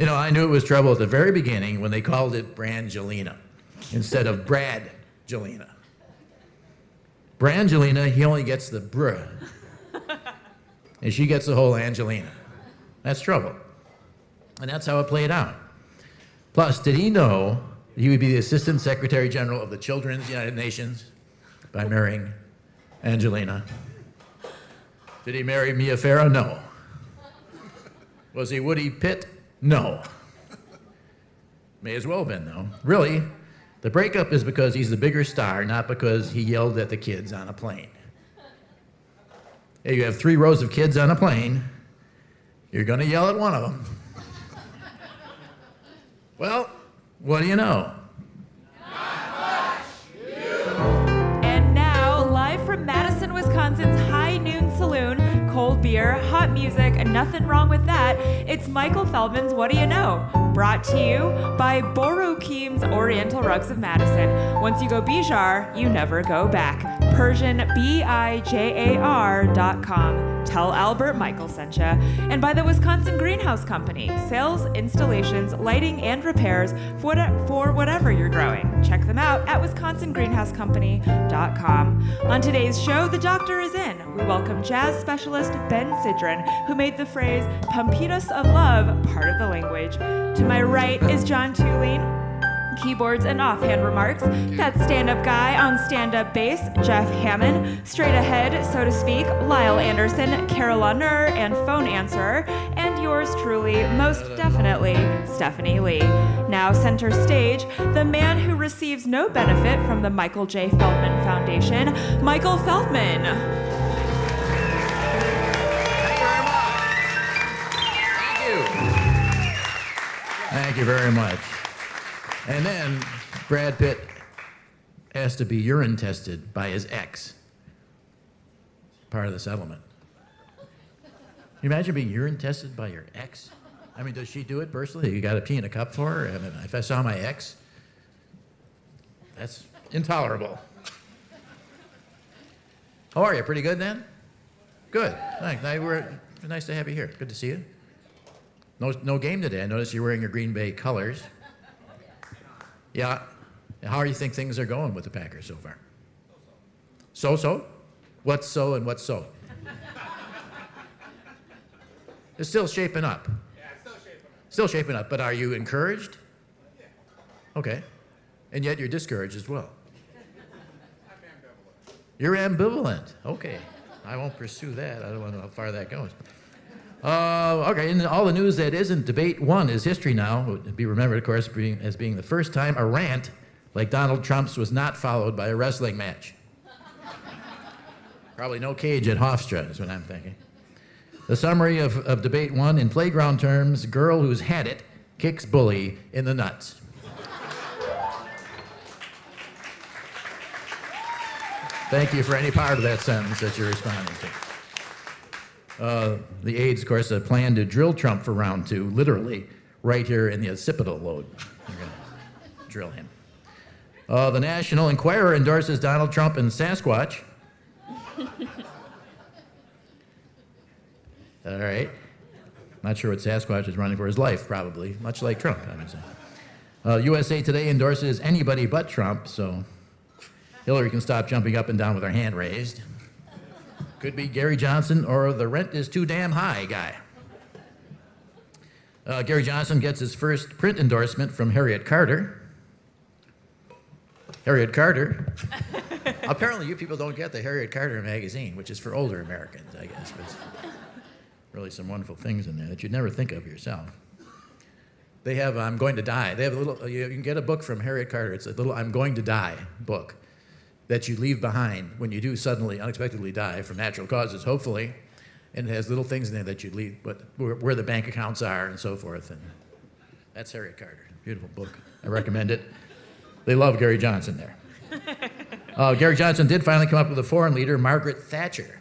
You know, I knew it was trouble at the very beginning when they called it Brangelina instead of Brad Jelena. Brangelina, he only gets the br. and she gets the whole Angelina. That's trouble. And that's how it played out. Plus, did he know he would be the Assistant Secretary General of the Children's United Nations by marrying Angelina? Did he marry Mia Farrow? No. Was he Woody Pitt? No. May as well have been, though. Really, the breakup is because he's the bigger star, not because he yelled at the kids on a plane. Hey, you have three rows of kids on a plane, you're going to yell at one of them. well, what do you know? Nothing wrong with that, it's Michael Feldman's What Do You Know? Brought to you by Borukeem's Oriental Rugs of Madison. Once you go Bijar, you never go back. Persian B I J A R dot com. Tell Albert Michael sent ya. And by the Wisconsin Greenhouse Company. Sales, installations, lighting, and repairs for, what, for whatever you're growing. Check them out at wisconsingreenhousecompany.com. On today's show, the doctor is in. We welcome jazz specialist Ben Sidran, who made the phrase Pompatus of Love part of the language. To my right is John Thulin keyboards and offhand remarks. That stand up guy on stand up bass, Jeff Hammond. Straight ahead, so to speak, Lyle Anderson, Carolina and phone answerer. And yours truly, most definitely, Stephanie Lee. Now, center stage, the man who receives no benefit from the Michael J. Feldman Foundation, Michael Feldman. Thank you. Thank you very much. And then Brad Pitt has to be urine tested by his ex. Part of the settlement. Can you imagine being urine tested by your ex? I mean, does she do it personally? You got to pee in a cup for her? I mean, if I saw my ex, that's intolerable. How are you? Pretty good then? Good. Thanks. Nice to have you here. Good to see you. No, no game today. I noticed you're wearing your Green Bay colors. Yeah. How do you think things are going with the Packers so far? So so? What's so and what's so? it's still shaping up. Yeah, it's still shaping up. Still shaping up, but are you encouraged? Yeah. Okay. And yet you're discouraged as well. I'm ambivalent. You're ambivalent. Okay. I won't pursue that. I don't know how far that goes. Uh, okay, and all the news that isn't debate one is history now. Would be remembered, of course, being, as being the first time a rant like Donald Trump's was not followed by a wrestling match. Probably no cage at Hofstra is what I'm thinking. The summary of, of debate one in playground terms girl who's had it kicks bully in the nuts. Thank you for any part of that sentence that you're responding to. Uh, the aides, of course, have planned to drill Trump for round two, literally, right here in the occipital lobe. Drill him. Uh, the National Enquirer endorses Donald Trump and Sasquatch. All right. Not sure what Sasquatch is running for his life, probably, much like Trump, I would say. Uh, USA Today endorses anybody but Trump, so Hillary can stop jumping up and down with her hand raised. Could be Gary Johnson or the rent is too damn high guy. Uh, Gary Johnson gets his first print endorsement from Harriet Carter. Harriet Carter. Apparently, you people don't get the Harriet Carter magazine, which is for older Americans, I guess. But really some wonderful things in there that you'd never think of yourself. They have I'm Going to Die. They have a little, you can get a book from Harriet Carter. It's a little I'm Going to Die book that you leave behind when you do suddenly, unexpectedly die from natural causes, hopefully. And it has little things in there that you leave, but where, where the bank accounts are and so forth. And that's Harriet Carter. Beautiful book. I recommend it. They love Gary Johnson there. Uh, Gary Johnson did finally come up with a foreign leader, Margaret Thatcher.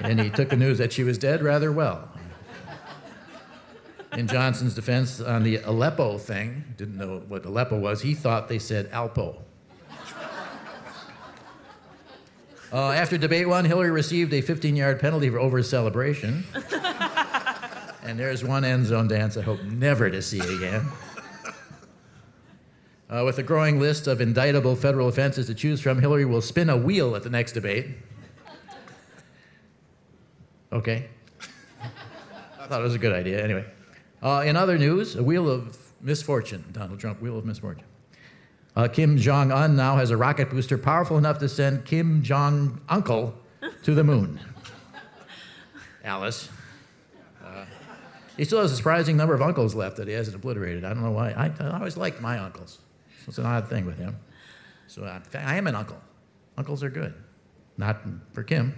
and he took the news that she was dead rather well. In Johnson's defense on the Aleppo thing, didn't know what Aleppo was, he thought they said Alpo. Uh, after debate one, Hillary received a 15 yard penalty for over celebration. And there's one end zone dance I hope never to see again. Uh, with a growing list of indictable federal offenses to choose from, Hillary will spin a wheel at the next debate. Okay. I thought it was a good idea. Anyway, uh, in other news, a wheel of misfortune. Donald Trump, wheel of misfortune. Uh, Kim Jong Un now has a rocket booster powerful enough to send Kim Jong Uncle to the moon. Alice. Uh, he still has a surprising number of uncles left that he hasn't obliterated. I don't know why. I, I always liked my uncles. So it's an odd thing with him. So I, I am an uncle. Uncles are good. Not for Kim.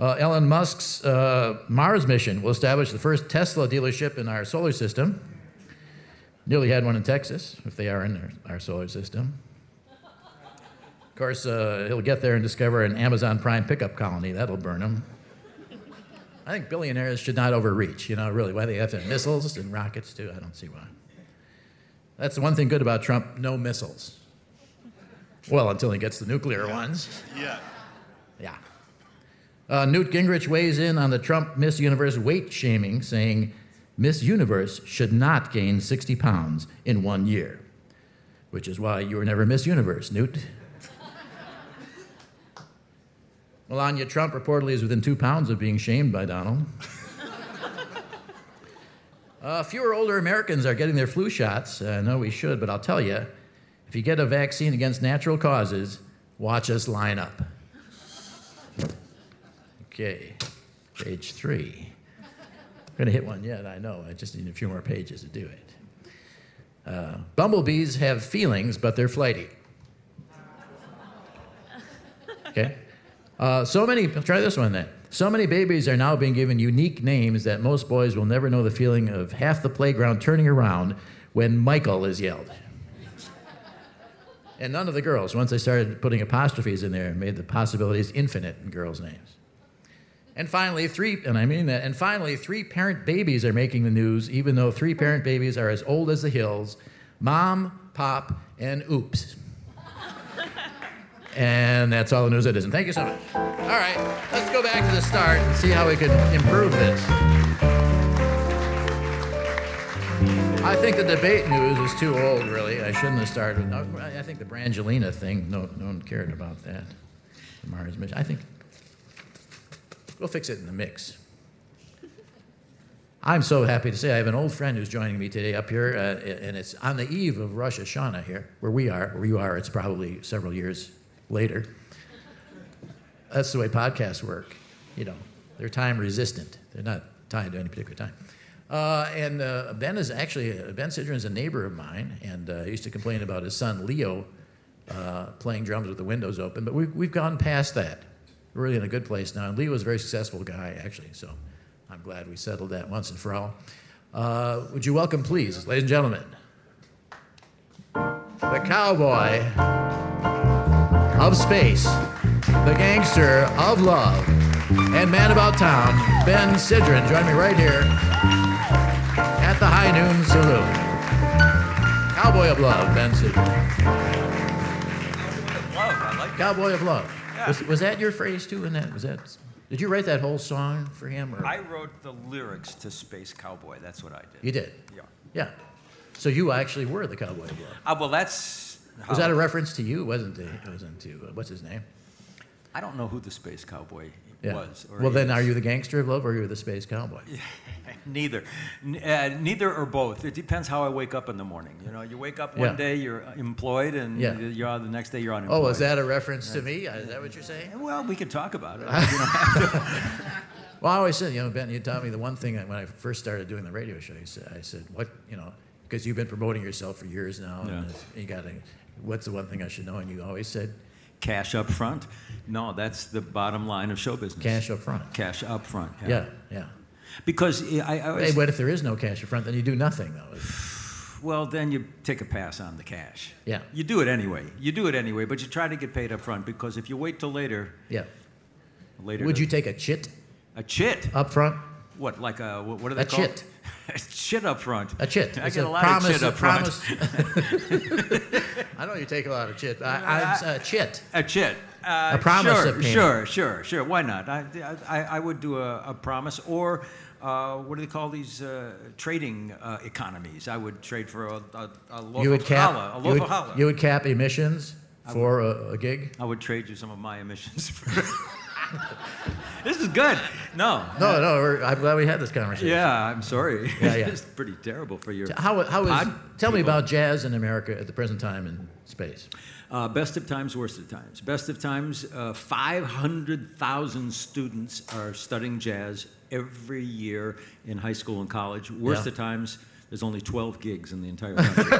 Uh, Elon Musk's uh, Mars mission will establish the first Tesla dealership in our solar system. Nearly had one in Texas, if they are in our, our solar system. Of course, uh, he'll get there and discover an Amazon Prime pickup colony. That'll burn him. I think billionaires should not overreach. You know, really, why they have to have missiles and rockets too? I don't see why. That's the one thing good about Trump: no missiles. Well, until he gets the nuclear ones. Yeah. Yeah. Uh, Newt Gingrich weighs in on the Trump Miss Universe weight shaming, saying Miss Universe should not gain 60 pounds in one year, which is why you were never Miss Universe, Newt. Melania Trump reportedly is within two pounds of being shamed by Donald. Uh, fewer older Americans are getting their flu shots. I know we should, but I'll tell you if you get a vaccine against natural causes, watch us line up. Okay, page three. Going to hit one yet, I know. I just need a few more pages to do it. Uh, bumblebees have feelings, but they're flighty. Okay? Uh, so many, try this one then. So many babies are now being given unique names that most boys will never know the feeling of half the playground turning around when Michael is yelled. And none of the girls, once they started putting apostrophes in there, made the possibilities infinite in girls' names. And finally, three, and I mean that, and finally, three parent babies are making the news, even though three parent babies are as old as the hills mom, pop, and oops. and that's all the news it is. And thank you so much. All right, let's go back to the start and see how we can improve this. I think the debate news is too old, really. I shouldn't have started. I think the Brangelina thing, no, no one cared about that. The Mars mission. I think we'll fix it in the mix. I'm so happy to say I have an old friend who's joining me today up here, uh, and it's on the eve of Rosh Hashanah here, where we are. Where you are, it's probably several years later. That's the way podcasts work. You know, they're time resistant. They're not tied to any particular time. Uh, and uh, Ben is actually uh, Ben Sidran is a neighbor of mine, and uh, he used to complain about his son Leo uh, playing drums with the windows open. But we've we've gone past that. We're really in a good place now. And Lee was a very successful guy, actually. So I'm glad we settled that once and for all. Uh, would you welcome, please, ladies and gentlemen, the cowboy of space, the gangster of love, and man about town, Ben Sidran. Join me right here at the High Noon Saloon. Cowboy of love, Ben Sidran. Love, I like that. Cowboy of love. Yeah. Was, was that your phrase too? In that was that? Did you write that whole song for him? Or? I wrote the lyrics to Space Cowboy. That's what I did. You did. Yeah. Yeah. So you actually were the cowboy of. Uh, well, that's. Was that a reference to you? Wasn't it wasn't to uh, what's his name? I don't know who the Space Cowboy Yeah. was. well, then is. are you the gangster of love or are you the space cowboy? Neither, uh, neither or both. It depends how I wake up in the morning. You know, you wake up one Yeah. day you're uh, employed, and Yeah. you're on the next day you're unemployed. Oh, is that a reference to me? Uh, is that what you're saying? Uh, well, we could talk about it. You know, Well, I always said, you know, Ben, you taught me the one thing that when I first started doing the radio show. You said, I said, what, you know, because you've been promoting yourself for years now, and Yeah. you got to. What's the one thing I should know? And you always said, cash up front. No, that's the bottom line of show business. cash up front. Cash up front. Yeah, yeah. Because I, I Hey, always, but if there is no cash up front, then you do nothing, though. well, then you take a pass on the cash. Yeah. You do it anyway. You do it anyway, but you try to get paid up front because if you wait till later, Yeah. later. Would you take a chit a chit? up front? What like a what, what are they called? A called? chit. a chit up front. A chit. I It's get a, lot of chit up front. I know you take a lot of chit. I, I, uh, chit. A chit. Uh, A promise sure. Sure, sure, sure. Why not? I, I, I would do a, a promise, or uh, what do they call these uh, trading uh, economies? I would trade for a, a, a loaf You would of cap. challah. A you, would, of challah. you would cap emissions for a, a gig. I would trade you some of my emissions. For this is good. No. No, no. We're, I'm glad we had this conversation. Yeah, I'm sorry. Yeah, yeah. it's pretty terrible for your. How, how is? pod Tell me people. about jazz in America at the present time in space. Uh, best of times, worst of times. Best of times, uh, 500,000 students are studying jazz every year in high school and college. Worst Yeah. of times, there's only 12 gigs in the entire country.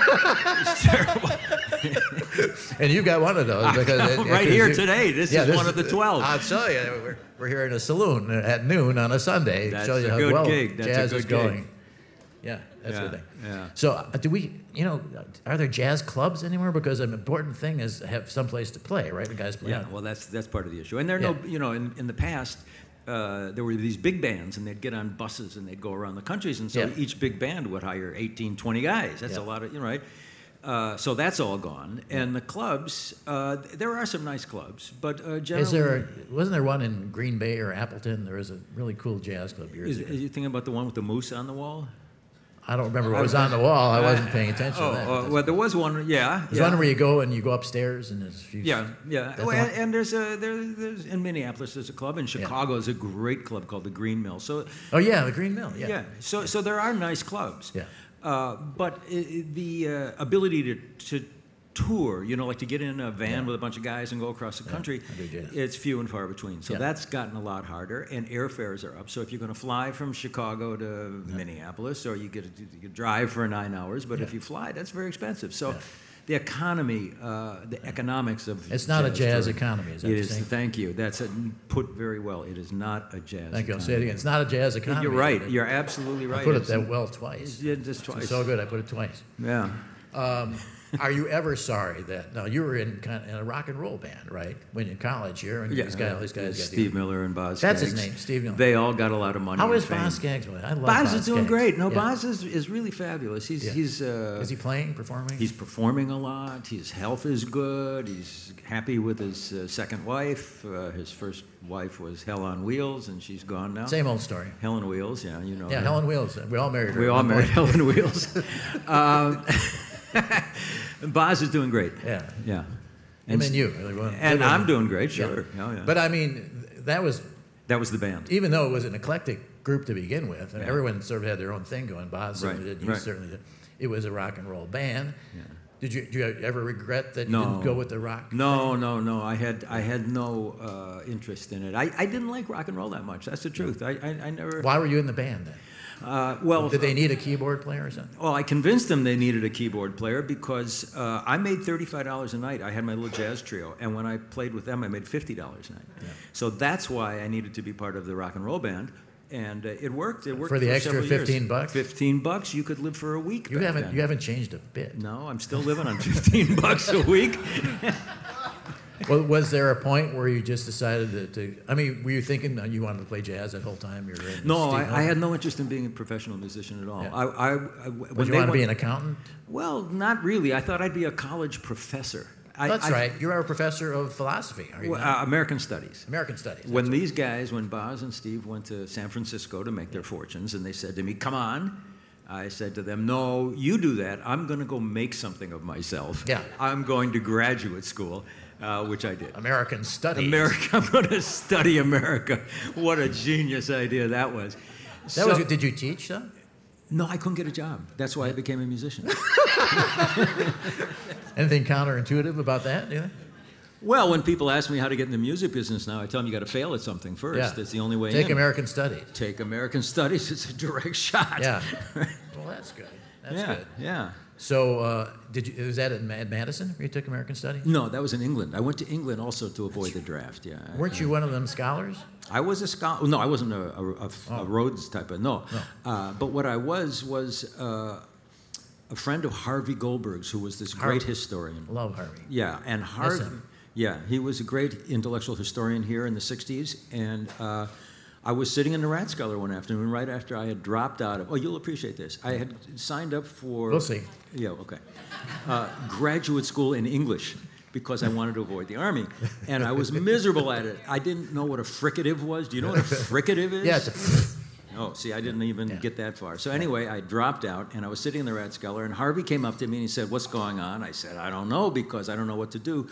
it's terrible. And you got one of those because it- right here you- today. This Yeah, is one of the 12. I'll tell you, we're, we're here in a saloon at noon on a Sunday. That's show you a how good well gig. That's a jazz good is gig. going. Yeah, that's a Yeah, good thing. yeah. So, uh, do we? You know, are there jazz clubs anywhere? Because an important thing is have some place to play, right? The guys play. Yeah, well, that's that's part of the issue. And there are no, you know, in, in the past, uh, there were these big bands, and they'd get on buses and they'd go around the countries, and so Yeah. each big band would hire 18, 20 guys. That's Yeah. a lot of, you know, right? Uh, so that's all gone. And the clubs, uh, there are some nice clubs, but uh, generally, Is there? A, wasn't there one in Green Bay or Appleton? There was a really cool jazz club years Is, ago. is you thinking about the one with the moose on the wall? I don't remember what was on the wall. I wasn't paying attention Oh, to that. uh, well, there was one. Yeah, There's yeah. one where you go and you go upstairs and there's a few. Yeah, yeah. Oh, and, and there's a there, there's in Minneapolis there's a club. In Chicago is a great club called the Green Mill. So Oh yeah, the Green Mill. Yeah. Yeah. So, so there are nice clubs. Yeah. Uh, but i the uh, ability to, to tour, you know, like to get in a van Yeah. with a bunch of guys and go across the country, I it's few and far between. So Yeah. that's gotten a lot harder, and airfares are up. So if you're going to fly from Chicago to Minneapolis, or you get a, you could drive for nine hours, but if you fly, that's very expensive. So. Yeah. The economy, uh, the economics of It's not a jazz touring. economy, is that It you're saying? Thank you. That's a, put very well. It is not a jazz. Thank you. I'll economy. say it again. It's not a jazz economy. You're right. It- You're absolutely right. I put it that well twice. Yeah, just It's so good. I put it twice. Yeah. Um, are you ever sorry that now you were in kind of in a rock and roll band, right? When you're in college here, and these guys, these guys Steve the, Miller and Boz. That's his name, Steve Miller. They all got a lot of money. How is. Boz Scaggs doing? I love Boz Boz is doing Scaggs. great. No, Yeah. Boz is, is really fabulous. He's Yeah. he's uh, Is he playing, performing? he's performing a lot. His health is good. He's happy with his uh, second wife. Uh, his first wife was Hell on Wheels, and she's gone now. Same old story. Helen Wheels, yeah, you know. Yeah, her. Helen Wheels. We all married her. We all married. Helen Wheels. um, Boz is doing great. Yeah. Yeah. Him and you. Like, well, And I'm doing great, Yeah. sure. Oh, yeah. But I mean, that was that was the band. even though it was an eclectic group to begin with, and Yeah. everyone sort of had their own thing going. Boz certainly Right, did. You right. certainly did. It was a rock and roll band. Yeah. Did you, do you ever regret that you No. didn't go with the rock? No, no, no. I had I had no uh, interest in it. I, I didn't like rock and roll that much. That's the truth. I, I, I never. Why were you in the band then? Uh, well, Did they need a keyboard player or something? well, I convinced them they needed a keyboard player because uh, I made thirty-five dollars a night. I had my little jazz trio, and when I played with them, I made fifty dollars a night. So that's why I needed to be part of the rock and roll band, and uh, it worked. It worked For the extra several years. 15 bucks? Fifteen bucks, you could live for a week. You haven't then. you haven't changed a bit. No, I'm still living on fifteen bucks a week. Well, was there a point where you just decided to, to I mean, were you thinking you wanted to play jazz that whole time you were in? No, I, I had no interest in being a professional musician at all. Yeah. I, I, I, when Would you want to be an accountant? Well, not really. I thought I'd be a college professor. I, That's I- right. You're a professor of philosophy, are you? well, uh, American Studies. American Studies. When that's these guys, when Boz and Steve went to San Francisco to make their fortunes, and they said to me, "Come on," I said to them, "No, you do that. I'm going to go make something of myself. Yeah. I'm going to graduate school, uh, which I did. American Studies. America. I'm going to study America. What a genius idea that was. That So- was. Did you teach though? no, I couldn't get a job. That's why I became a musician. Anything counterintuitive about that? You think? Well, when people ask me how to get in the music business now, I tell them you got to fail at something first. Yeah. That's the only way Take in. American Studies. Take American Studies. It's a direct shot. Yeah. well, that's good. That's yeah. good. Yeah. So, uh, did you? Was that at Madison where you took American Studies? No, that was in England. I went to England also to avoid the draft. Yeah. Weren't you one of them scholars? I was a scholar. No, I wasn't a, a, a, Oh. a Rhodes type of no. Uh, but what I was was uh, a friend of Harvey Goldberg's, who was this great Harvey. historian. Love Harvey. Yeah, and Harvey. Yeah, he was a great intellectual historian here in the '60s, and uh, I was sitting in the Rathskeller one afternoon, right after I had dropped out of. Oh, you'll appreciate this. I had signed up for. We'll see. Yeah, okay. Uh, graduate school in English because I wanted to avoid the army, and I was miserable at it. I didn't know what a fricative was. Do you know what a fricative is? Yeah, it's a, Oh, see, I didn't even Yeah. get that far. So anyway, I dropped out, and I was sitting in the Rathskeller, and Harvey came up to me and he said, "What's going on?" I said, "I don't know because I don't know what to do."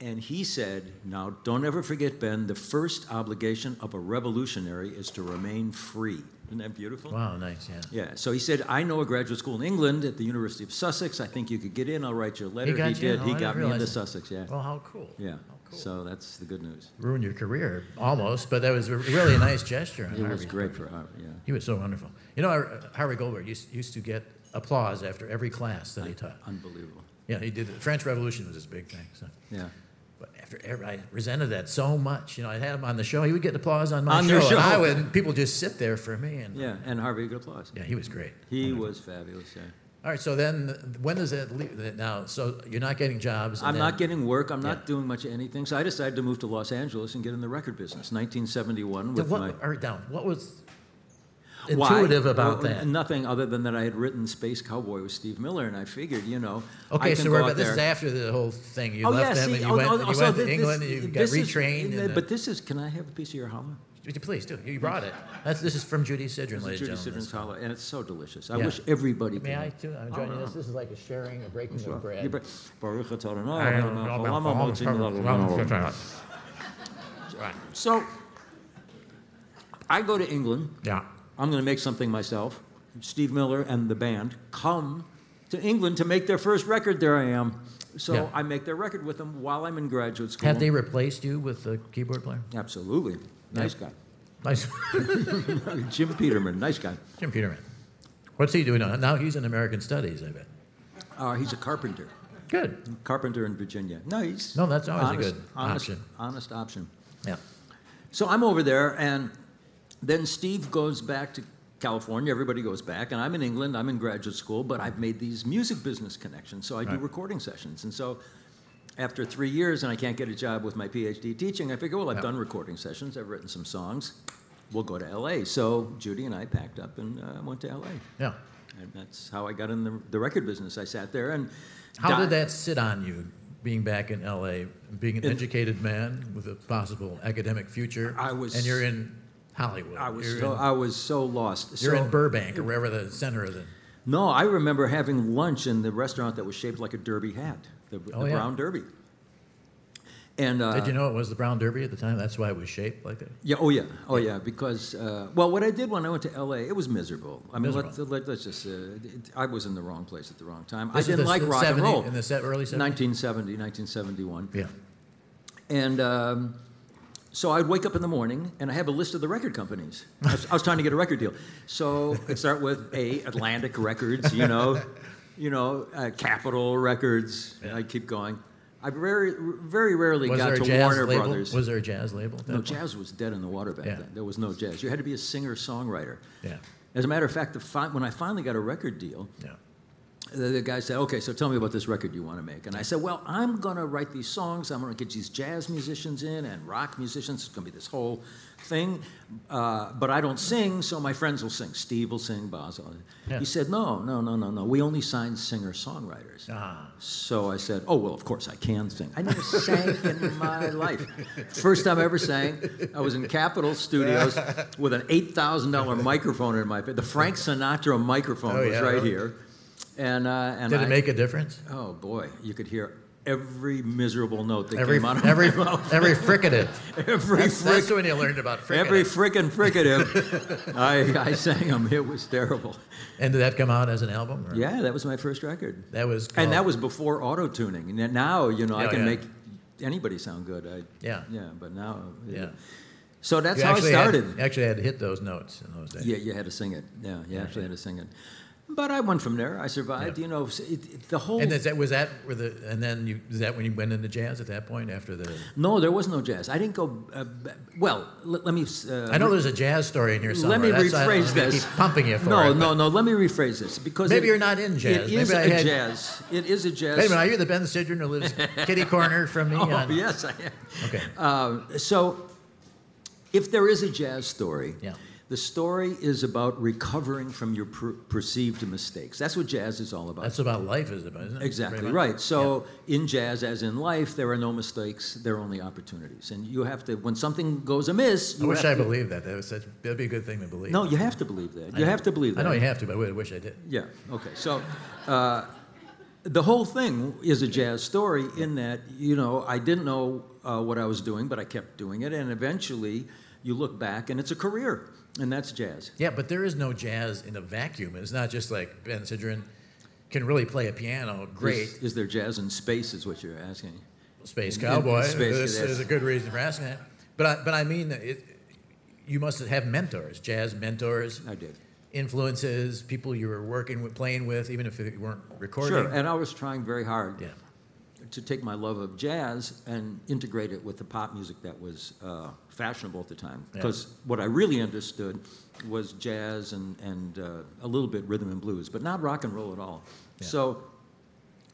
And he said, "Now, don't ever forget, Ben. The first obligation of a revolutionary is to remain free." Isn't that beautiful? Wow, nice, yeah. Yeah. So he said, "I know a graduate school in England at the University of Sussex. I think you could get in. I'll write you a letter." got you did. Oh, he didn't got me into that. Sussex. Yeah. Well, how cool. Yeah. How cool. So that's the good news. Ruined your career almost, but that was a really a nice gesture. It was great for Harvey. Yeah. He was so wonderful. You know, Harvey Goldberg used, used to get applause after every class that he taught. Unbelievable. Yeah, he did. The French Revolution was his big thing. So. Yeah. After every, I resented that so much. You know, I had him on the show. He would get applause on my On show, your and show. I would. People just sit there for me. And Yeah. And Harvey got applause. yeah, he was great. He was fabulous. Yeah. All right, so then when does that leave? Now, so you're not getting jobs. I'm then- not getting work. I'm Yeah. not doing much of anything. So I decided to move to Los Angeles and get in the record business. 1971 with what, my. all right, down. What was Why? intuitive about Well, that? Nothing other than that I had written Space Cowboy with Steve Miller, and I figured, you know, I Okay, so go we're, out but this is after the whole thing. You oh, left yeah, them see, and you oh, went, oh, you went to England and you got this is- retrained. and, but this is, can I have a piece of your challah? please do. You brought it. That's, this is from Judy Sidran, ladies Judy and gentlemen. Sidran's challah, and it's so delicious. I Yeah. wish everybody May could. I too? I'm joining this. This is like a sharing, a breaking of bread. You bet. Baruch I don't Adonai, know Olam about hamotzim all- l'olam. So, I go to England. Yeah. I'm going to make something myself. Steve Miller and the band come to England to make their first record. There I am. So Yeah. I make their record with them while I'm in graduate school. Have they replaced you with the keyboard player? Absolutely. Nice guy. Nice. Jim Peterman, nice guy. Jim Peterman. What's he doing now? Now he's in American Studies, I bet. Uh, he's a carpenter. Good. Carpenter in Virginia. He's No, that's always a good honest, option. Honest option. Yeah. So I'm over there, and then Steve goes back to California. Everybody goes back, and I'm in England. I'm in graduate school, but I've made these music business connections, so I do recording sessions. And so, after three years, and I can't get a job with my PhD teaching, I figure, well, I've Yeah. done recording sessions. I've written some songs. We'll go to LA. So Judy and I packed up and uh, went to LA, Yeah. and that's how I got in the, the record business. I sat there and. How di- did that sit on you, being back in LA, being an educated man with a possible academic future? I was- And you're in Hollywood. I was so in, I was so lost. you're so, in Burbank or wherever the center of the. No, I remember having lunch in the restaurant that was shaped like a derby hat, the, Oh, the yeah. brown derby. And uh, Did you know it was the Brown Derby at the time? That's why it was shaped like that. Yeah, oh yeah, oh yeah. Because uh, well, what I did when I went to L.A., it was miserable. I mean, let's, let, us just. Uh, it, I was in the wrong place at the wrong time. This I didn't the- like the rock and roll. in the early 70s? 1970, 1971. Yeah. And um, so I'd wake up in the morning and I have a list of the record companies. I was, I was trying to get a record deal. So I'd start with A, Atlantic Records, you know, you know, uh, Capitol Records. and I'd keep going. I very, very rarely Was got to Warner label? Brothers. Was there a jazz label? no, point? jazz was dead in the water back Yeah. then. There was no jazz. You had to be a singer-songwriter. Yeah. As a matter of fact, the fi- when I finally got a record deal, Yeah. The, guy said, "Okay, so tell me about this record you want to make." And I said, "Well, I'm going to write these songs. I'm going to get these jazz musicians in and rock musicians. It's going to be this whole thing. Uh, but I don't sing, so my friends will sing. Steve will sing. Boz. will- Yeah. He said, "No, no, no, no, no. We only sign singer-songwriters." Ah. So I said, "Oh well, of course I can sing. I never sang in my life. First time I ever sang, I was in Capitol Studios with an eight thousand dollar microphone in my face. The Frank Sinatra microphone Oh, was yeah, right here, and uh, and Did I, it make a difference? Oh boy, you could hear every miserable note that Every came out of every my mouth. every fricative. every That's, that's when you learned about fricative. every frickin' fricative. I, I sang them. It was terrible. and did that come out as an album? or- Yeah, that was my first record. That was. And that was before auto tuning. And now, you know, I Oh, can yeah. make anybody sound good. I, Yeah. Yeah, but now. Yeah. So that's You how I had- started. you actually had to hit those notes in those days. Yeah, you had to sing it. Yeah, you actually had to sing it. But I went from there. I survived. Yeah. You know, it, it, the whole. And is that was that where the and then you is that when you went into jazz at that point after the no, there was no jazz. I didn't go. Uh, well, let, let me. Uh, I know there's a jazz story in here somewhere. Let me That's- rephrase gonna this. Keep pumping you for no, it. no, but- no. Let me rephrase this because Maybe it- you're not in jazz. It is Maybe I a had- jazz. It is a jazz. Wait a minute, are you the Ben Sidran who lives kitty corner from me? Oh on- yes, I am. Okay. Um, so, if there is a jazz story, Yeah. The story is about recovering from your per- perceived mistakes. That's what jazz is all about. That's about life, it? Isn't it? Exactly right. So in jazz, as in life, there are no mistakes; there are only opportunities. And you have to, when something goes amiss, I wish I to, believed that. That was such. That'd be a good thing to believe. No, you have to believe that. I You know. have to believe that. I know you have to, but I wish I did. Yeah. Okay. So, uh, the whole thing is a jazz story in that you know I didn't know uh, what I was doing, but I kept doing it, and eventually you look back and it's a career, and that's jazz. Yeah, but there is no jazz in a vacuum. It's not just like Ben Sidran can really play a piano great. Is, is there jazz in space? Is what you're asking? Space Cowboy. in space, this is a good reason for asking that. But I, but I mean, it, you must have mentors, jazz mentors, I did. influences, people you were working with, playing with, even if you weren't recording. Sure. And I was trying very hard. yeah, to take my love of jazz and integrate it with the pop music that was uh, fashionable at the time. Yeah. Because what I really understood was jazz and, and uh, a little bit rhythm and blues, but not rock and roll at all. Yeah. So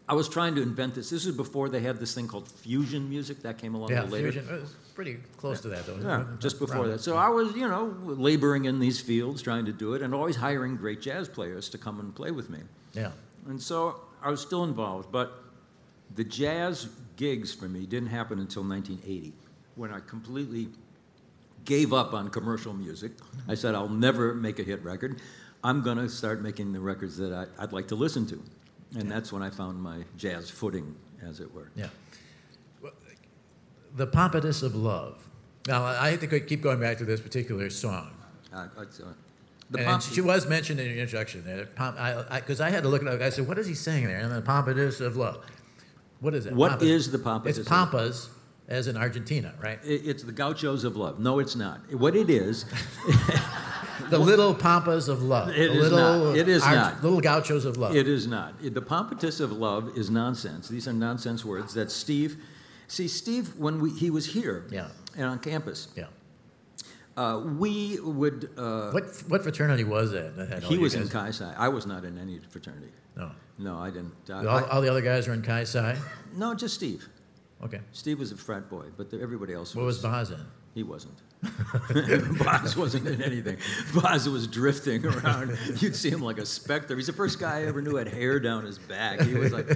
I was trying to invent this. This is before they had this thing called fusion music that came along a yeah, later. fusion. It was pretty close to that, though. Yeah, just before that. So I was, you know, laboring in these fields trying to do it and always hiring great jazz players to come and play with me. Yeah, And so I was still involved, but the jazz gigs for me didn't happen until 1980 when I completely gave up on commercial music. I said, I'll never make a hit record. I'm going to start making the records that I, I'd like to listen to. And that's when I found my jazz footing, as it were. yeah. Well, The Pompatus of Love. Now, I I have to keep going back to this particular song. Uh, and she was mentioned in your introduction there, because I, I, I had to look it up. I said, "What is he saying there?" And the Pompatus of love. What is it? What Pompatus? is the Pampas? It's? Pampas, as in Argentina, right? it- it's the gauchos of love. No, it's not. What it is, The little Pampas of love. It the is little not. It is not. Little gauchos of love. It is not. The pompatus of love is nonsense. These are nonsense words that Steve. See, Steve, when we, he was here Yeah. and on campus, Yeah. Uh, we would. Uh, What what fraternity was that? that he was in? Chi Psi. I was not in any fraternity. No. No, I didn't. I- All, all the other guys were in Chi Psi. no, just Steve. Okay. Steve was a frat boy, but everybody else was. What was Boz in? He wasn't. Boz wasn't in anything. Boz was drifting around. You'd see him like a specter. He's the first guy I ever knew had hair down his back. He was like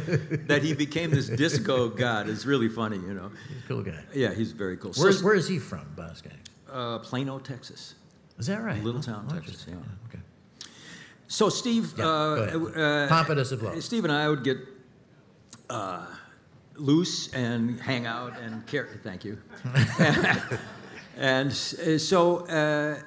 that. He became this disco god. It's really funny, you know. Cool guy. Yeah, he's very cool. Where's, so, where is he from, Boz Gang? uh, Plano, Texas. Is that right? Little Oh, town, oh, Texas, interesting. yeah. Okay. So Steve, Yeah, uh, uh, of love. Steve and I would get uh, loose and hang out and care. Thank you. and uh, so uh,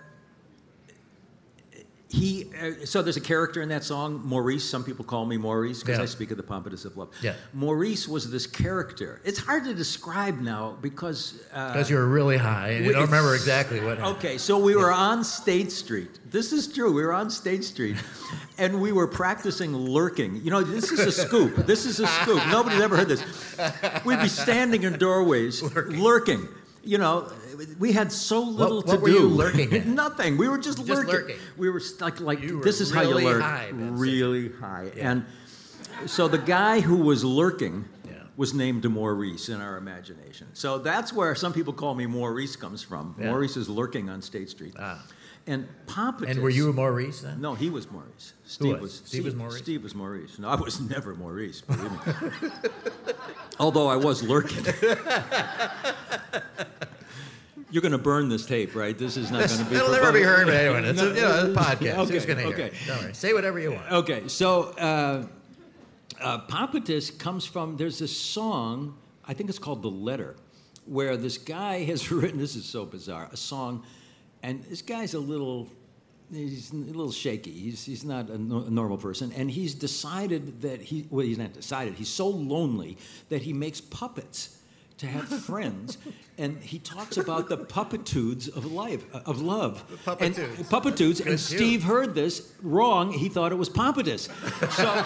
he. Uh, so there's a character in that song, Maurice. Some people call me Maurice because Yeah. I speak of the pompatus of love. Yeah. Maurice was this character. It's hard to describe now because. Uh, Because you were really high and you we- don't remember exactly what happened. Okay, so we were on State Street. This is true. We were on State Street, and we were practicing lurking. You know, this is a scoop. This is a scoop. Nobody's ever heard this. We'd be standing in doorways, lurking. You know, we had so little what to were do. you lurking at? Nothing. We were just, Just lurking. lurking. We were like, like You this is how you lurk. high, really high. Yeah. And so the guy who was lurking Yeah. was named Maurice in our imagination. So that's where some people call me Maurice comes from. Yeah. Maurice is lurking on State Street. Ah. And Pompatus. And were you Maurice then? No, he was Maurice. Steve was? Steve was Maurice? Steve was Maurice. No, I was never Maurice. Believe me. Although I was lurking. You're going to burn this tape, right? This is not going to be. It'll never be heard by anyone. It's a, No. you know, it's a podcast. Okay, Who's going to hear okay. Don't worry. Say whatever you want. Okay, so uh, uh, Pompatus comes from, there's this song, I think it's called The Letter, where this guy has written, this is so bizarre, a song, and this guy's a little, he's a little shaky. He's, he's not a, no- a normal person, and he's decided that he, well, he's not decided, he's so lonely that he makes puppets to have friends, and he talks about the puppitudes of life, uh, of love. And puppitudes. and too. Steve heard this wrong. He thought it was pompatus. So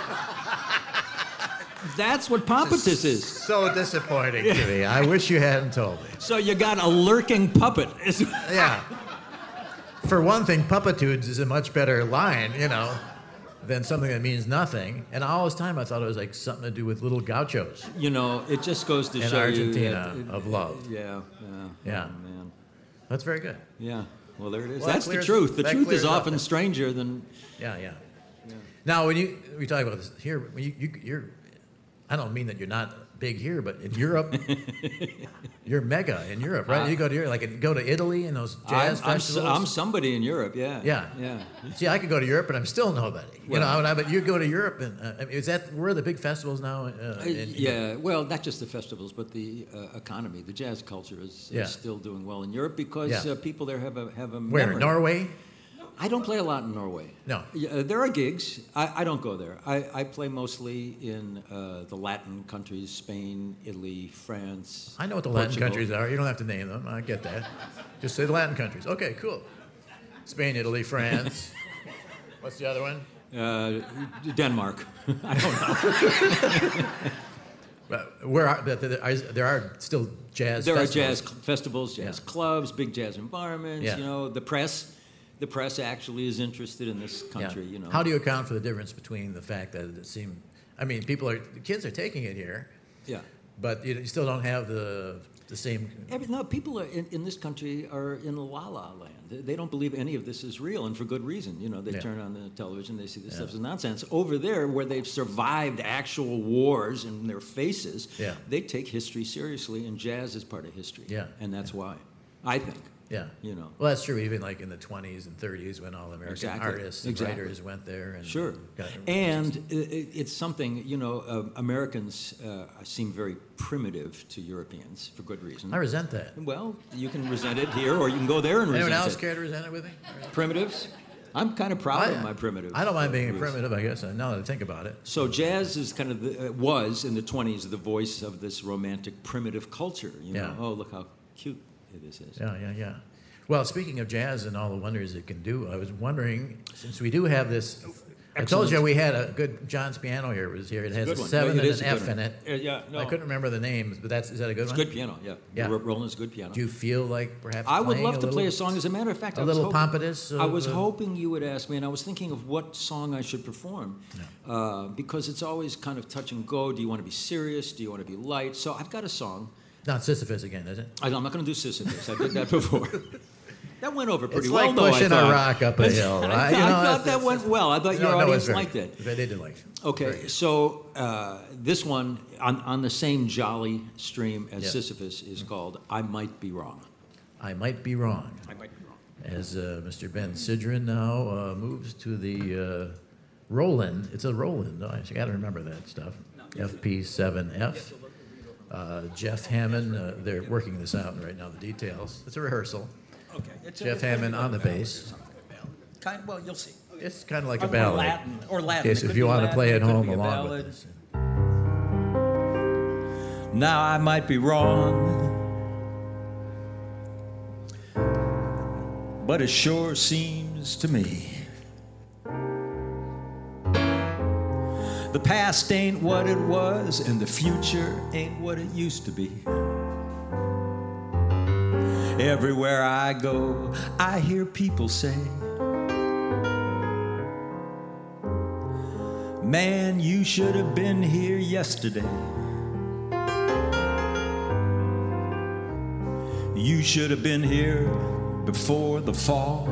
that's what pompatus is. So disappointing to me. I wish you hadn't told me. So you got a lurking puppet. Yeah. For one thing, puppitudes is a much better line, you know, than something that means nothing. And all this time I thought it was like something to do with little gauchos. You know, it just goes to In show Argentina you that- of love. Yeah, yeah, Yeah. oh, man, That's very good. yeah. Well, there it is. Well, that That's the truth. The truth is often then. stranger than. Yeah, yeah. Now, when you we talk about this here, when you, you you're, I don't mean that you're not big here, but in Europe, you're mega in Europe, right? you go to Europe, like go to Italy and those I'm, jazz I'm, festivals. I'm somebody in Europe. Yeah. yeah, Yeah. See, I could go to Europe, but I'm still nobody. You Well- know, and I- but you go to Europe, and uh, is that where are the big festivals now? Uh, Uh, in, yeah, well, not just the festivals, but the uh, economy. The jazz culture is, Yeah. is still doing well in Europe because Yeah. uh, people there have a have a Where memory. Norway? I don't play a lot in Norway. No. Yeah, uh, there are gigs. I, I don't go there. I, I play mostly in uh, the Latin countries: Spain, Italy, France. I know what the Latin countries are. You don't have to name them. I get that. Just say the Latin countries. Okay, cool. Spain, Italy, France. What's the other one? Uh, Denmark. I don't know. But where are, but there are, still jazz. there are jazz festivals, jazz Yeah. clubs, big jazz environments. Yeah. You know, the press. The press actually is interested in this country. Yeah. You know. How do you account for the difference between the fact that it seemed? I mean, people are the kids are taking it here, Yeah. but you, you still don't have the the same. Every, no, people are in, in this country are in la la land. They, they don't believe any of this is real, and for good reason. You know, they Yeah. turn on the television, they see this Yeah. stuff is nonsense. Over there, where they've survived actual wars in their faces, Yeah. they take history seriously, and jazz is part of history. Yeah. and that's why, I think. Yeah. You know. Well, that's true. Even like in the 20s and 30s, when all American Exactly. artists and Exactly. writers went there and Sure. got- And i i- it's something, you know, uh, Americans uh, seem very primitive to Europeans for good reason. I resent that. well, you can resent it here, or you can go there and Anyone resent else it. care to resent it with me? primitives. I'm kind of proud of my primitive. I don't mind being a roots. primitive, I guess. uh, Now that I think about it. So jazz is kind of the, uh, was in the 20s the voice of this romantic primitive culture. You know, Yeah. oh look how cute it is. is. Yeah, yeah, yeah. Well, speaking of jazz and all the wonders it can do, I was wondering, since we do have this, I told you we had a good John's piano here. It Was here. It has a Good one. seven It and an a F good in it. Uh, yeah, no. I couldn't remember the names, but that's is that a good It's one? good piano. Yeah, Yeah. Ro- Roland's good piano. Do you feel like perhaps I would playing love to play a song. As a matter of fact, a I little hoping- pompatus I was uh, hoping you would ask me, and I was thinking of what song I should perform, uh, because it's always kind of touch and go. Do you want to be serious? Do you want to be light? So I've got a song. Not Sisyphus again, is it? I, I'm not going to do Sisyphus. I did that before. that went over pretty It's well, like pushing I a thought. rock up a hill. I, right? thought- You know, I thought it's- that it's- went well. I thought No, your no, audience it's very liked it. They did like it. Okay, so uh, this one on, on the same jolly stream as. Sisyphus is called "I Might Be Wrong." I might be wrong. I might be wrong. As uh, Mr. Ben Sidran now uh, moves to the uh, Roland. It's a Roland. Oh, I got to remember that stuff. FP7F. Uh, Jeff Hammond, uh, they're working this out right now, the details. It's a rehearsal. Okay, it's Jeff Hammond on the bass. Kind, well, you'll see. It's kind of like a Or ballad. Latin, or Latin. In case It if could you be want to Latin, play it at could home be a along with ballad. Now I might be wrong, but it sure seems to me the past ain't what it was, and the future ain't what it used to be. Everywhere I go, I hear people say, Man, you should have been here yesterday. You should have been here before the fall.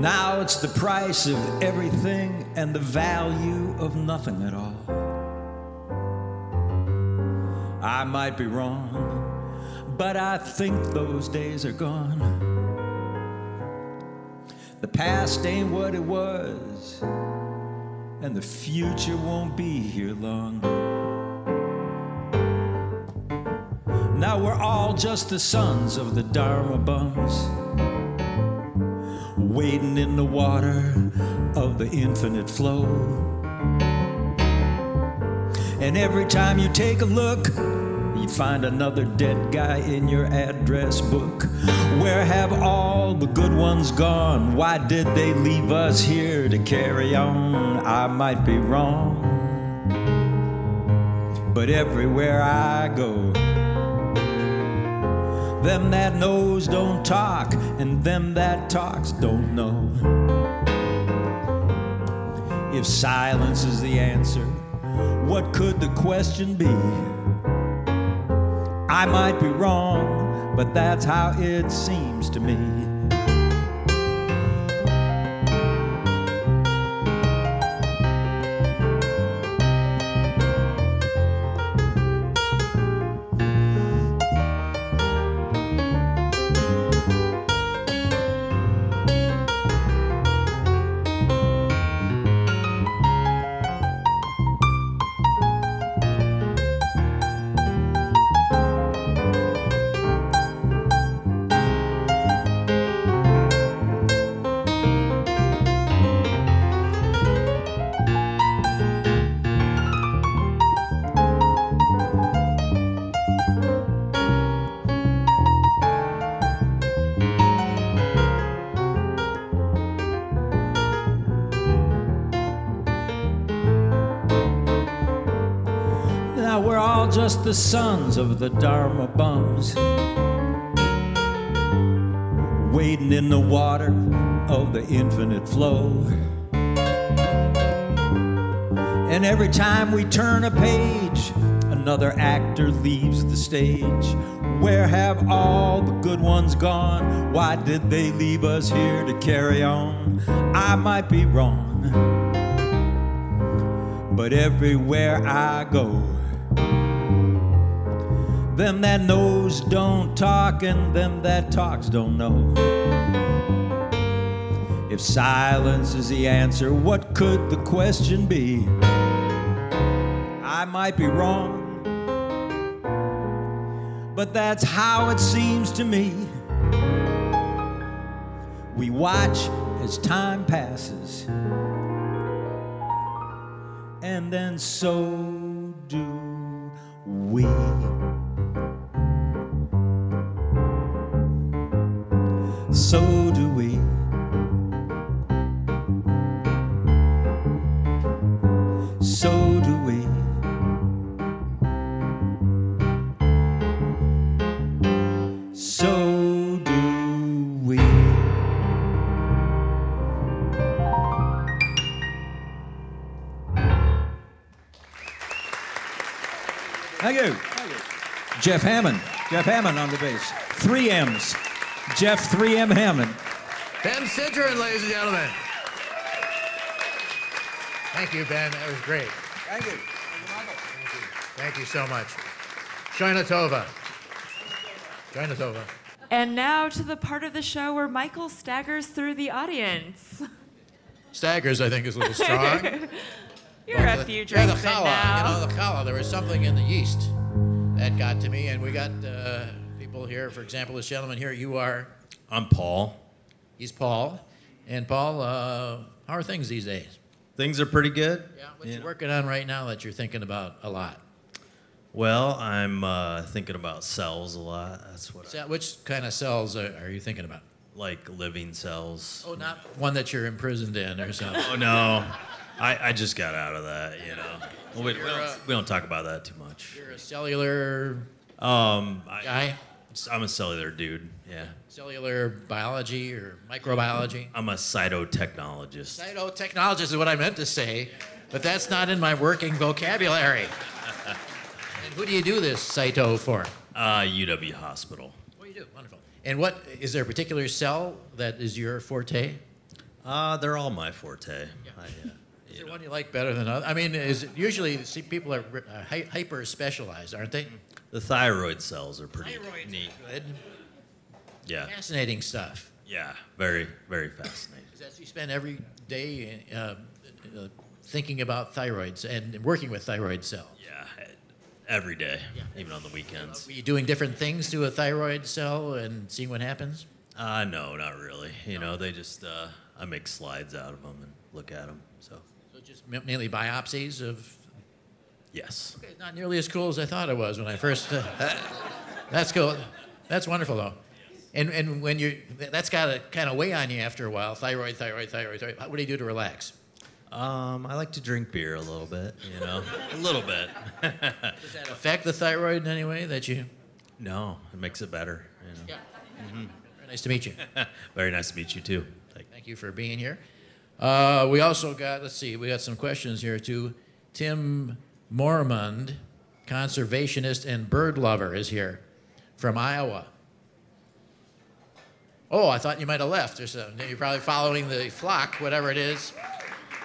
Now it's the price of everything and the value of nothing at all. I might be wrong, but I think those days are gone. The past ain't what it was, and the future won't be here long. Now we're all just the sons of the Dharma bums, wading in the water of the infinite flow. And every time you take a look, you find another dead guy in your address book. Where have all the good ones gone? Why did they leave us here to carry on? I might be wrong, but everywhere I go, them that knows don't talk, and them that talks don't know. If silence is the answer, what could the question be? I might be wrong, but that's how it seems to me. The sons of the Dharma bums, wading in the water of the infinite flow. And every time we turn a page, another actor leaves the stage. Where have all the good ones gone? Why did they leave us here to carry on? I might be wrong, but everywhere I go, them that knows don't talk, and them that talks don't know. If silence is the answer, what could the question be? I might be wrong, but that's how it seems to me. We watch as time passes, and then so do we. So do we. So do we. So do we. Thank you. Thank you. Jeff Hammond. Jeff Hammond on the bass. Three M's. Jeff 3M Hammond. Ben Sidran, ladies and gentlemen. Thank you, Ben. That was great. Thank you. Thank you so much. Shana Tova. Shana Tova. And now to the part of the show where Michael staggers through the audience. Staggers, I think, is a little strong. You're a The- few yeah, the in challah, now. You know, the challah. There was something in the yeast that got to me, and we got uh, people here. For example, this gentleman here. You are. I'm Paul. He's Paul. And Paul, uh, how are things these days? Things are pretty good. Yeah. What Yeah. you working on right now that you're thinking about a lot? Well, I'm uh, thinking about cells a lot. That's what I So Which kind of cells are, are you thinking about? like living cells. Oh, not one that you're imprisoned in or something. Oh no, I, I just got out of that. You know, well, we, we, don't, uh, we don't talk about that too much. You're a cellular Um, I, guy, I'm a cellular dude. Yeah, cellular biology or microbiology. I'm a cytotechnologist. Cytotechnologist is what I meant to say, but that's not in my working vocabulary. and who do you do this cyto for? Uh, UW Hospital. What do you do? Wonderful. And what is there a particular cell that is your forte? Uh, they're all my forte. I, uh, Is there know. one you like better than other? I mean, is it usually see, people are uh, hyper specialized, aren't they? The thyroid cells are pretty Thyroid. neat. Good. Yeah, Fascinating stuff. yeah, very, very fascinating. Because you spend every day uh, uh, thinking about thyroids and working with thyroid cells. Yeah, every day, even on the weekends. Are you doing different things to a thyroid cell and seeing what happens? Uh, no, not really. You know, they just uh, I make slides out of them and look at them. So Mainly biopsies of. yes, Okay, not nearly as cool as I thought it was when I first. Uh, that's cool. That's wonderful though. And and when you that's got to kind of weigh on you after a while. Thyroid, thyroid, thyroid, thyroid. What do you do to relax? um, I like to drink beer a little bit. You know, a little bit. Does that affect the thyroid in any way that you? no, it makes it better. You know. Very nice to meet you. Very nice to meet you too. Thank Thank you for being here. Uh, we also got, let's see, we got some questions here too. Tim Moermond, conservationist and bird lover, is here from Iowa. Oh, I thought you might have left or something. You're probably following the flock, whatever it is.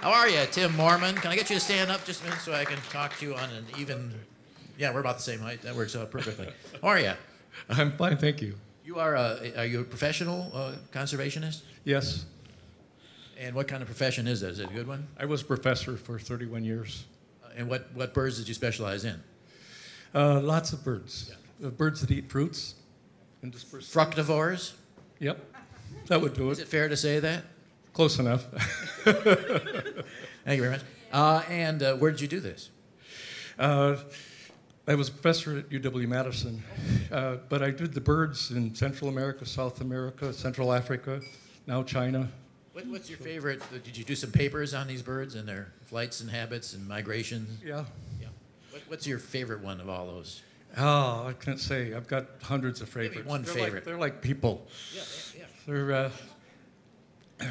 How are you, Tim Moermond? Can I get you to stand up just a minute so I can talk to you on an even? Yeah, we're about the same height. That works out perfectly. How are you? I'm fine, thank you. You are a, are you a professional uh, conservationist? Yes, And what kind of profession is that? Is it a good one? I was a professor for 31 years. Uh, And what, what birds did you specialize in? Uh, lots of birds. Uh, birds that eat fruits. And disperse. Fructivores? Yep, that would do it. Is it. fair to say that? Close enough. Thank you very much. Uh, and uh, where did you do this? Uh, I was a professor at UW Madison, uh, but I did the birds in Central America, South America, Central Africa, now China. What, what's your favorite? uh, Did you do some papers on these birds and their flights and habits and migrations? Yeah. Yeah. What, what's your favorite one of all those? Oh, I can't say. I've got hundreds of me favorites. one they're favorite. Like, they're like people. Yeah, yeah. They're. Uh,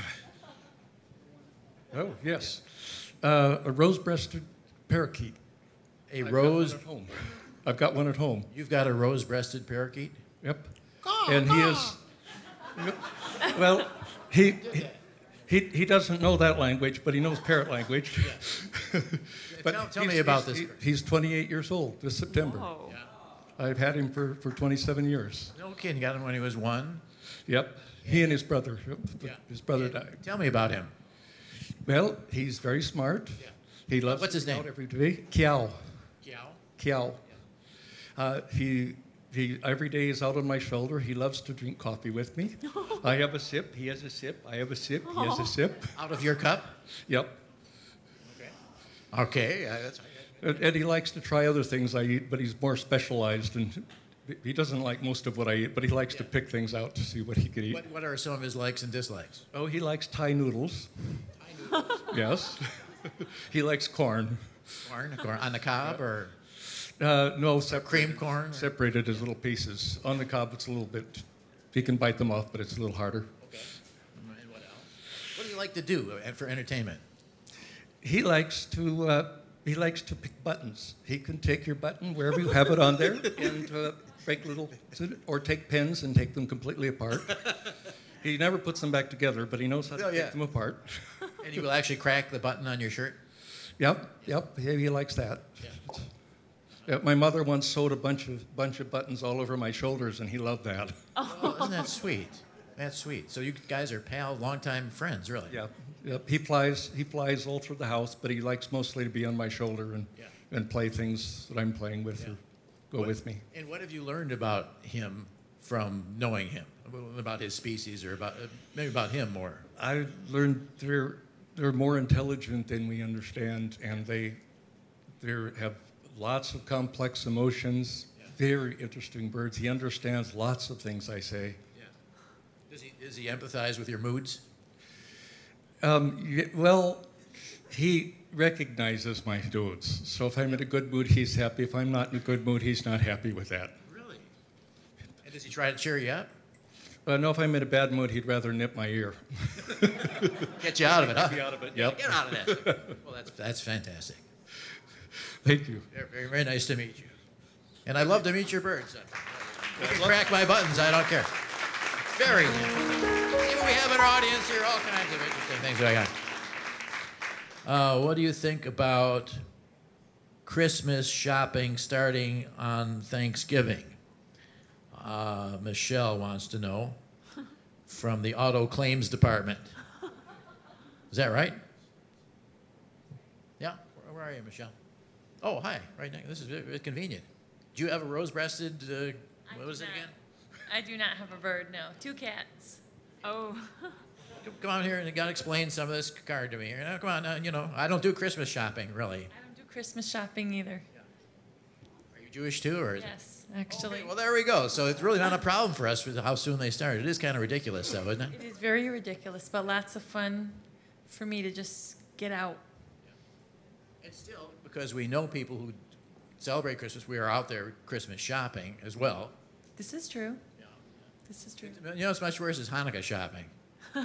oh yes, uh, a rose-breasted parakeet. A I've got rose. one at home. I've got one at home. You've got a rose-breasted parakeet. Yep. and he is. Yep. Well, he, he he he doesn't know that language, but he knows parrot language. Tell- tell me about he's- this he- he's 28 years old this September. Whoa. I've had him for, for 27 years. No kidding. You got him when he was one. Yep. He and his brother. Yep. Yeah. His brother Yeah. died. Tell me about him. Well, he's very smart. He loves What's his name? every day. Kiao. Kiao. Kiao. Uh, he, he every day is out on my shoulder. He loves to drink coffee with me. I have a sip. He has a sip. I have a sip. He has a sip. Out of your cup. Yep. Okay. uh, that's, And, and he likes to try other things I eat, but he's more specialized and he doesn't like most of what I eat, but he likes to pick things out to see what he can eat. what, what are some of his likes and dislikes? Oh, he likes Thai noodles. yes. he likes corn. Corn, corn on the cob or Uh, no, sep- cream corn? separated as little pieces. On the cob, it's a little bit. He can bite them off, but it's a little harder. Okay. And what else? What do you like to do uh, for entertainment? He likes to. Uh, he likes to pick buttons. He can take your button wherever you have it on there and uh, break little, or take pins and take them completely apart. He never puts them back together, but he knows how to Oh, take them apart. And he will actually crack the button on your shirt? Yep, yep. He, he likes that. Yeah, my mother once sewed a bunch of bunch of buttons all over my shoulders, and he loved that. Oh, isn't that sweet? That's sweet. So you guys are pal, longtime friends, really? Yeah, yep. He flies. He flies all through the house, but he likes mostly to be on my shoulder and Yeah. and play things that I'm playing with Yeah. or go What- with me. And what have you learned about him from knowing him? About his species or about uh, maybe about him more? I learned they're they're more intelligent than we understand, and they they have lots of complex emotions. Very interesting birds. He understands lots of things I say. Yeah. Does he, does he empathize with your moods? Um, well, he recognizes my moods. So if I'm in a good mood, he's happy. If I'm not in a good mood, he's not happy with that. Really? And does he try to cheer you up? Uh, no, if I'm in a bad mood, he'd rather nip my ear. Get you out of it, huh? out of it. yep. Get out of that. well, that's, that's fantastic. Thank you. Very, very, very nice to meet you. And I love to meet your birds. You can crack my buttons, I don't care. Very nice. Even we have an audience here, all kinds of interesting things going on. Uh, what do you think about Christmas shopping starting on Thanksgiving? Uh, Michelle wants to know from the auto claims department. Is that right? Yeah. Where, where are you, Michelle? Oh, hi. Right now. This is very, convenient. Do you have a rose-breasted? Uh, I what do was it not. again? I do not have a bird, no. Two cats. Oh. Come- Come on here and you got to explain some of this card to me. You know, come on, uh, you know, I don't do Christmas shopping really. I don't do Christmas shopping either. Are you Jewish too, or is it? Yes, actually. Okay, well, there we go. So it's really not a problem for us with how soon they start. It is kind of ridiculous, though, isn't it? It is very ridiculous, but lots of fun for me to just get out. And still, because we know people who celebrate Christmas, we are out there Christmas shopping as well. This is true. Yeah. This is true. You know, it's much worse is Hanukkah shopping.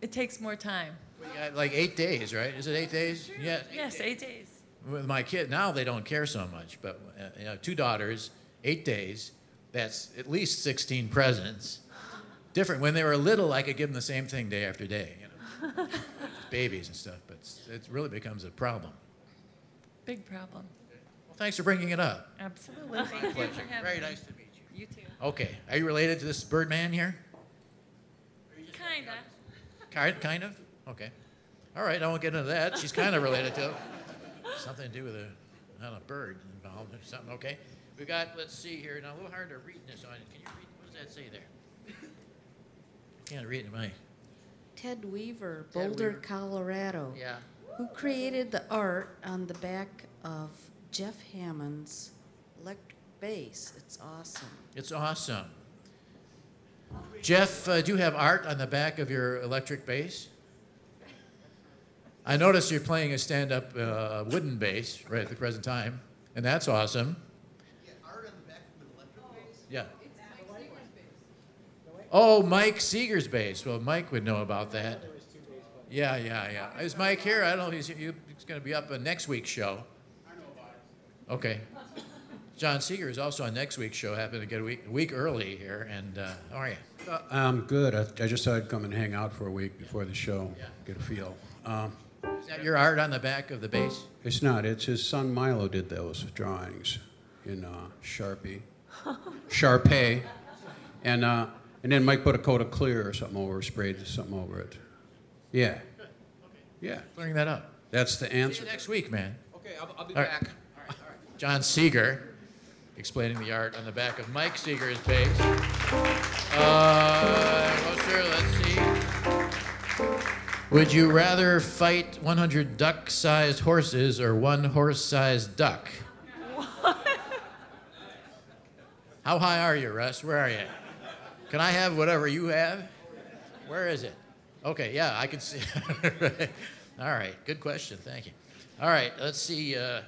It takes more time. We got like eight days, right? Is it eight days? Yeah. Yes, eight days. With my kid now, they don't care so much. But uh, you know, two daughters, eight days. That's at least 16 presents. different. When they were little, I could give them the same thing day after day, you know, babies and stuff. But it really becomes a problem. Big problem. Well, thanks for bringing it up. Absolutely. Thank you for having Very me. nice to meet you. You too. Okay, are you related to this Birdman here? Kinda. Kind, kind of. Okay. All right, I won't get into that. She's kind of related to it. Something to do with a not a bird involved or something. Okay. We got. Let's see here. Now a little hard to read this on. Can you read? What does that say there? I Can't read it, in my. Ted Weaver, Ted Boulder, Weaver. Colorado, Yeah. who created the art on the back of Jeff Hammond's electric bass. It's awesome. It's awesome. Jeff, uh, do you have art on the back of your electric bass? I notice you're playing a stand-up uh, wooden bass right at the present time, and that's awesome. Yeah. Oh, Mike Seeger's bass. Well, Mike would know about that. Yeah, yeah, yeah. Is Mike here? I don't know he's, he's going to be up on next week's show. I know about it. Okay. John Seeger is also on next week's show. Happened to get a week, a week early here. And uh, how are you? I'm good. I, I just thought I'd come and hang out for a week before the show, Yeah. get a feel. Um, Is that your art on the back of the bass? it's not. It's his son Milo did those drawings in uh, Sharpie, Sharpay, and uh, and then Mike put a coat of clear or something over, sprayed something over it. Yeah, yeah. Clearing that up. That's the See you answer. next week, man. Okay, I'll, I'll be All right. John Seeger explaining the art on the back of Mike Seeger's bass. Uh, well, sure, let's see. Would you rather fight 100 duck-sized horses or one horse-sized duck? How high are you, Russ? Where are you? Can I have whatever you have? Where is it? Okay, yeah, I can see. All right, good question. Thank you. All right, let's see. Uh,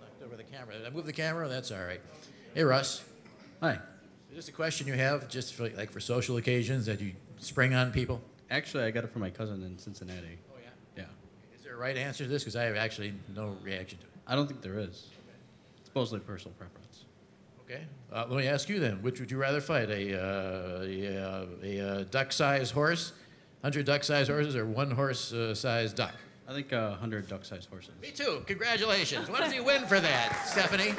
knocked over the camera. Did I move the camera? That's all right. Hey, Russ. Hi. Is this a question you have just for like for social occasions that you spring on people? Actually, I got it from my cousin in Cincinnati. Oh yeah. Yeah. Is there a right answer to this? Because I have actually no reaction to it. I don't think there is. It's mostly personal preference. Okay. Uh, let me ask you then. Which would you rather fight? A, uh, a, uh, a, uh duck-sized horse, hundred duck-sized horses, or one horse-sized duck? I think uh, 100 duck-sized horses. Me too. Congratulations. What does he win for that, Stephanie?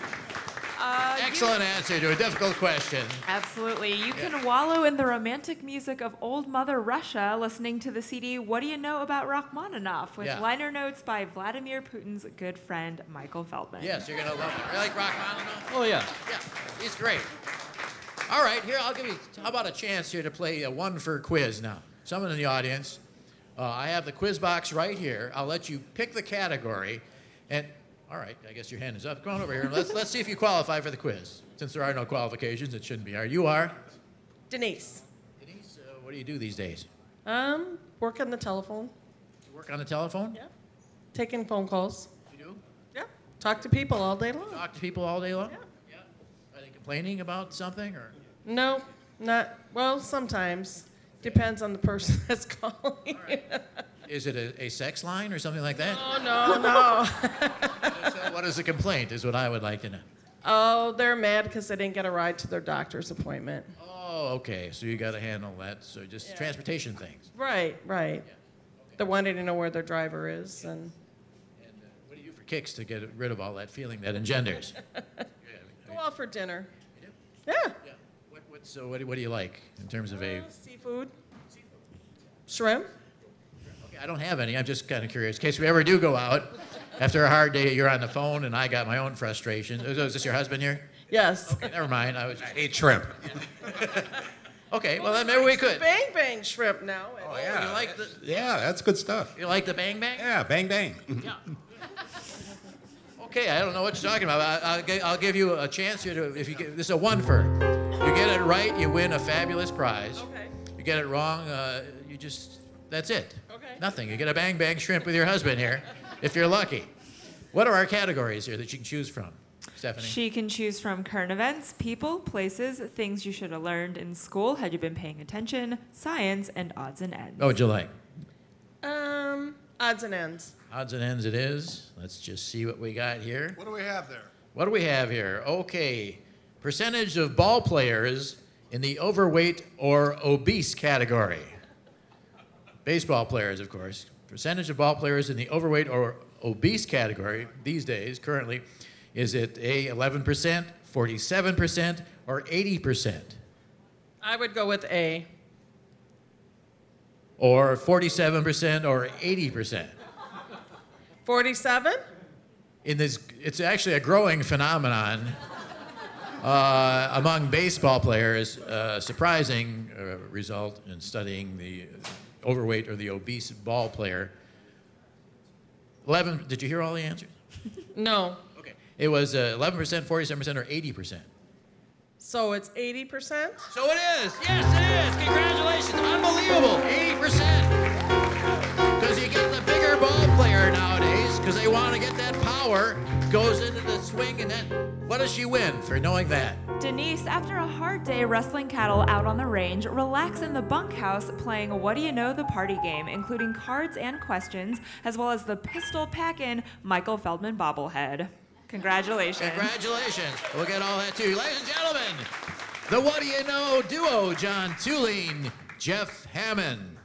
Uh, you- Excellent answer to a difficult question. Absolutely. You can wallow in the romantic music of old Mother Russia listening to the CD What Do You Know About Rachmaninoff with Yeah. liner notes by Vladimir Putin's good friend Michael Feldman. Yes, you're gonna love it. You like Rachmaninoff? Oh, yeah. Yeah, he's great. All right, here I'll give you. How about a chance here to play a one for quiz now? Someone in the audience. Uh, I have the quiz box right here. I'll let you pick the category, and all right, I guess your hand is up. Come on over here. and Let's let's see if you qualify for the quiz. Since there are no qualifications, it shouldn't be. Are you are? Denise. Denise, uh, what do you do these days? Um, work on the telephone. You work on the telephone? Yeah. Taking phone calls. You do? Yeah. Talk to people all day long. Talk to people all day long? Yeah. Yeah. Are they complaining about something or? No, not well. Sometimes depends on the person that's calling. Is it a, a sex line or something like that? oh no, no. So what is the complaint? Is what I would like to know. oh, they're mad because they didn't get a ride to their doctor's appointment. Oh, okay. So you got to handle that. So just Yeah. transportation things. Right, right. They're wanting to know where their driver is, and And uh, what do you do for kicks to get rid of all that feeling that engenders? yeah, go out for dinner. Yeah. yeah. What, what, so what do, what do you like in terms of a? Uh, seafood. Shrimp. Okay, I don't have any. I'm just kind of curious. In case we ever do go out, after a hard day, you're on the phone, and I got my own frustration. Is, is this your husband here? Yes. Okay, never mind. I was. I ate shrimp. Okay, well then maybe we could. Bang bang shrimp now. Oh, You yeah. like the Yeah, that's good stuff. you like the bang bang? Yeah, bang bang. Yeah. Okay, I don't know what you're talking about. I, I'll, I'll give you a chance here to, if you get, this is a one for. You get it right, you win a fabulous prize. Okay. You get it wrong, uh, you just, that's it. Okay. Nothing. You get a bang bang shrimp with your husband here, if you're lucky. What are our categories here that you can choose from, Stephanie? She can choose from current events, people, places, things you should have learned in school had you been paying attention, science, and odds and ends. what would you like? Um, odds and ends. Odds and ends it is. Let's just see what we got here. What do we have there? What do we have here? Okay. Percentage of ball players in the overweight or obese category? Baseball players, of course. Percentage of ball players in the overweight or obese category these days, currently, is it A, 11%, 47%, or 80%? I would go with A. Or 47% or 80%? 47? in this, it's actually a growing phenomenon uh, among baseball players. Uh, surprising uh, result in studying the overweight or the obese ball player. 11, did you hear all the answers? No. Okay. It was uh, 11%, 47%, or 80%. So it's 80%? So it is. Yes, it is. Congratulations. Unbelievable. 80%. Because you get the bigger ball player nowadays because they want to get that power, goes into the swing, and then what does she win for knowing that? Denise, after a hard day wrestling cattle out on the range, relax in the bunkhouse playing What Do You Know the Party game, including cards and questions, as well as the pistol pack in Michael Feldman bobblehead. Congratulations. Congratulations. We'll get all that too. Ladies and gentlemen, the What Do You Know duo, John Thulin, Jeff Hammond.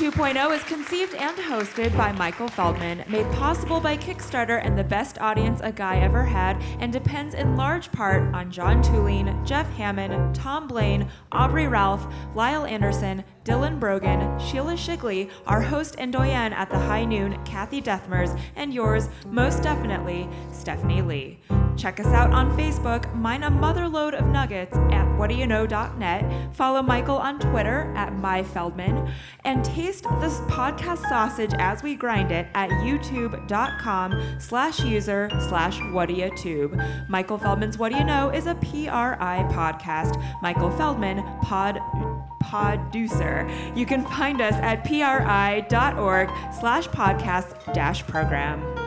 2.0 is conceived and hosted by Michael Feldman, made possible by Kickstarter and the best audience a guy ever had, and depends in large part on John Thulin, Jeff Hammond, Tom Blaine, Aubrey Ralph, Lyle Anderson, Dylan Brogan, Sheila Shigley, our host and doyen at the High Noon, Kathy Deathmers, and yours, most definitely, Stephanie Lee. Check us out on Facebook, mine a motherload of nuggets at whatdoyouknow.net, follow Michael on Twitter at myfeldman, and taste this podcast sausage as we grind it at youtube.com slash user slash whatdoyoutube. Michael Feldman's What Do You Know is a PRI podcast. Michael Feldman, pod producer. You can find us at pri.org slash podcast dash program.